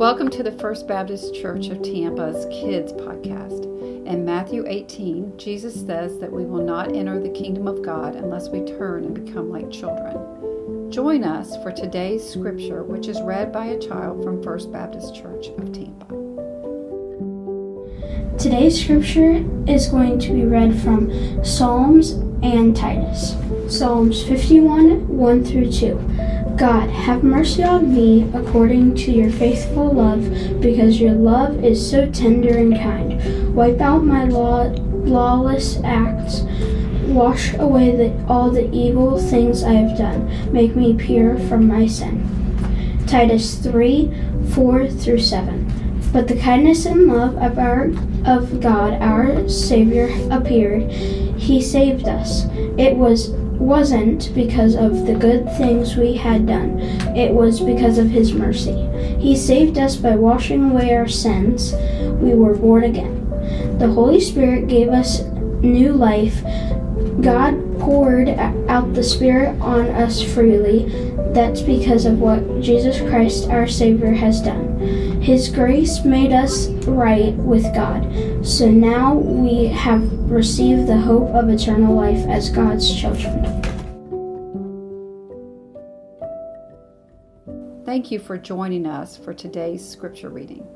Welcome to the First Baptist Church of Tampa's Kids Podcast. In Matthew 18, Jesus says that we will not enter the kingdom of God unless we turn and become like children. Join us for today's scripture, which is read by a child from First Baptist Church of Tampa. Today's scripture is going to be read from Psalms and Titus. Psalms 51 1 through 2. God, have mercy on me according to your faithful love, because your love is so tender and kind. Wipe out my law, lawless acts. Wash away the, all the evil things I have done. Make me pure from my sin. Titus 3 4 through 7. But the kindness and love of our of God, our Savior, appeared. He saved us. It was wasn't because of the good things we had done, it was because of His mercy. He saved us by washing away our sins. We were born again. The Holy Spirit gave us new life. God poured out the Spirit on us freely. That's because of what Jesus Christ, our Savior, has done. His grace made us right with God. So now we have received the hope of eternal life as God's children. Thank you for joining us for today's scripture reading.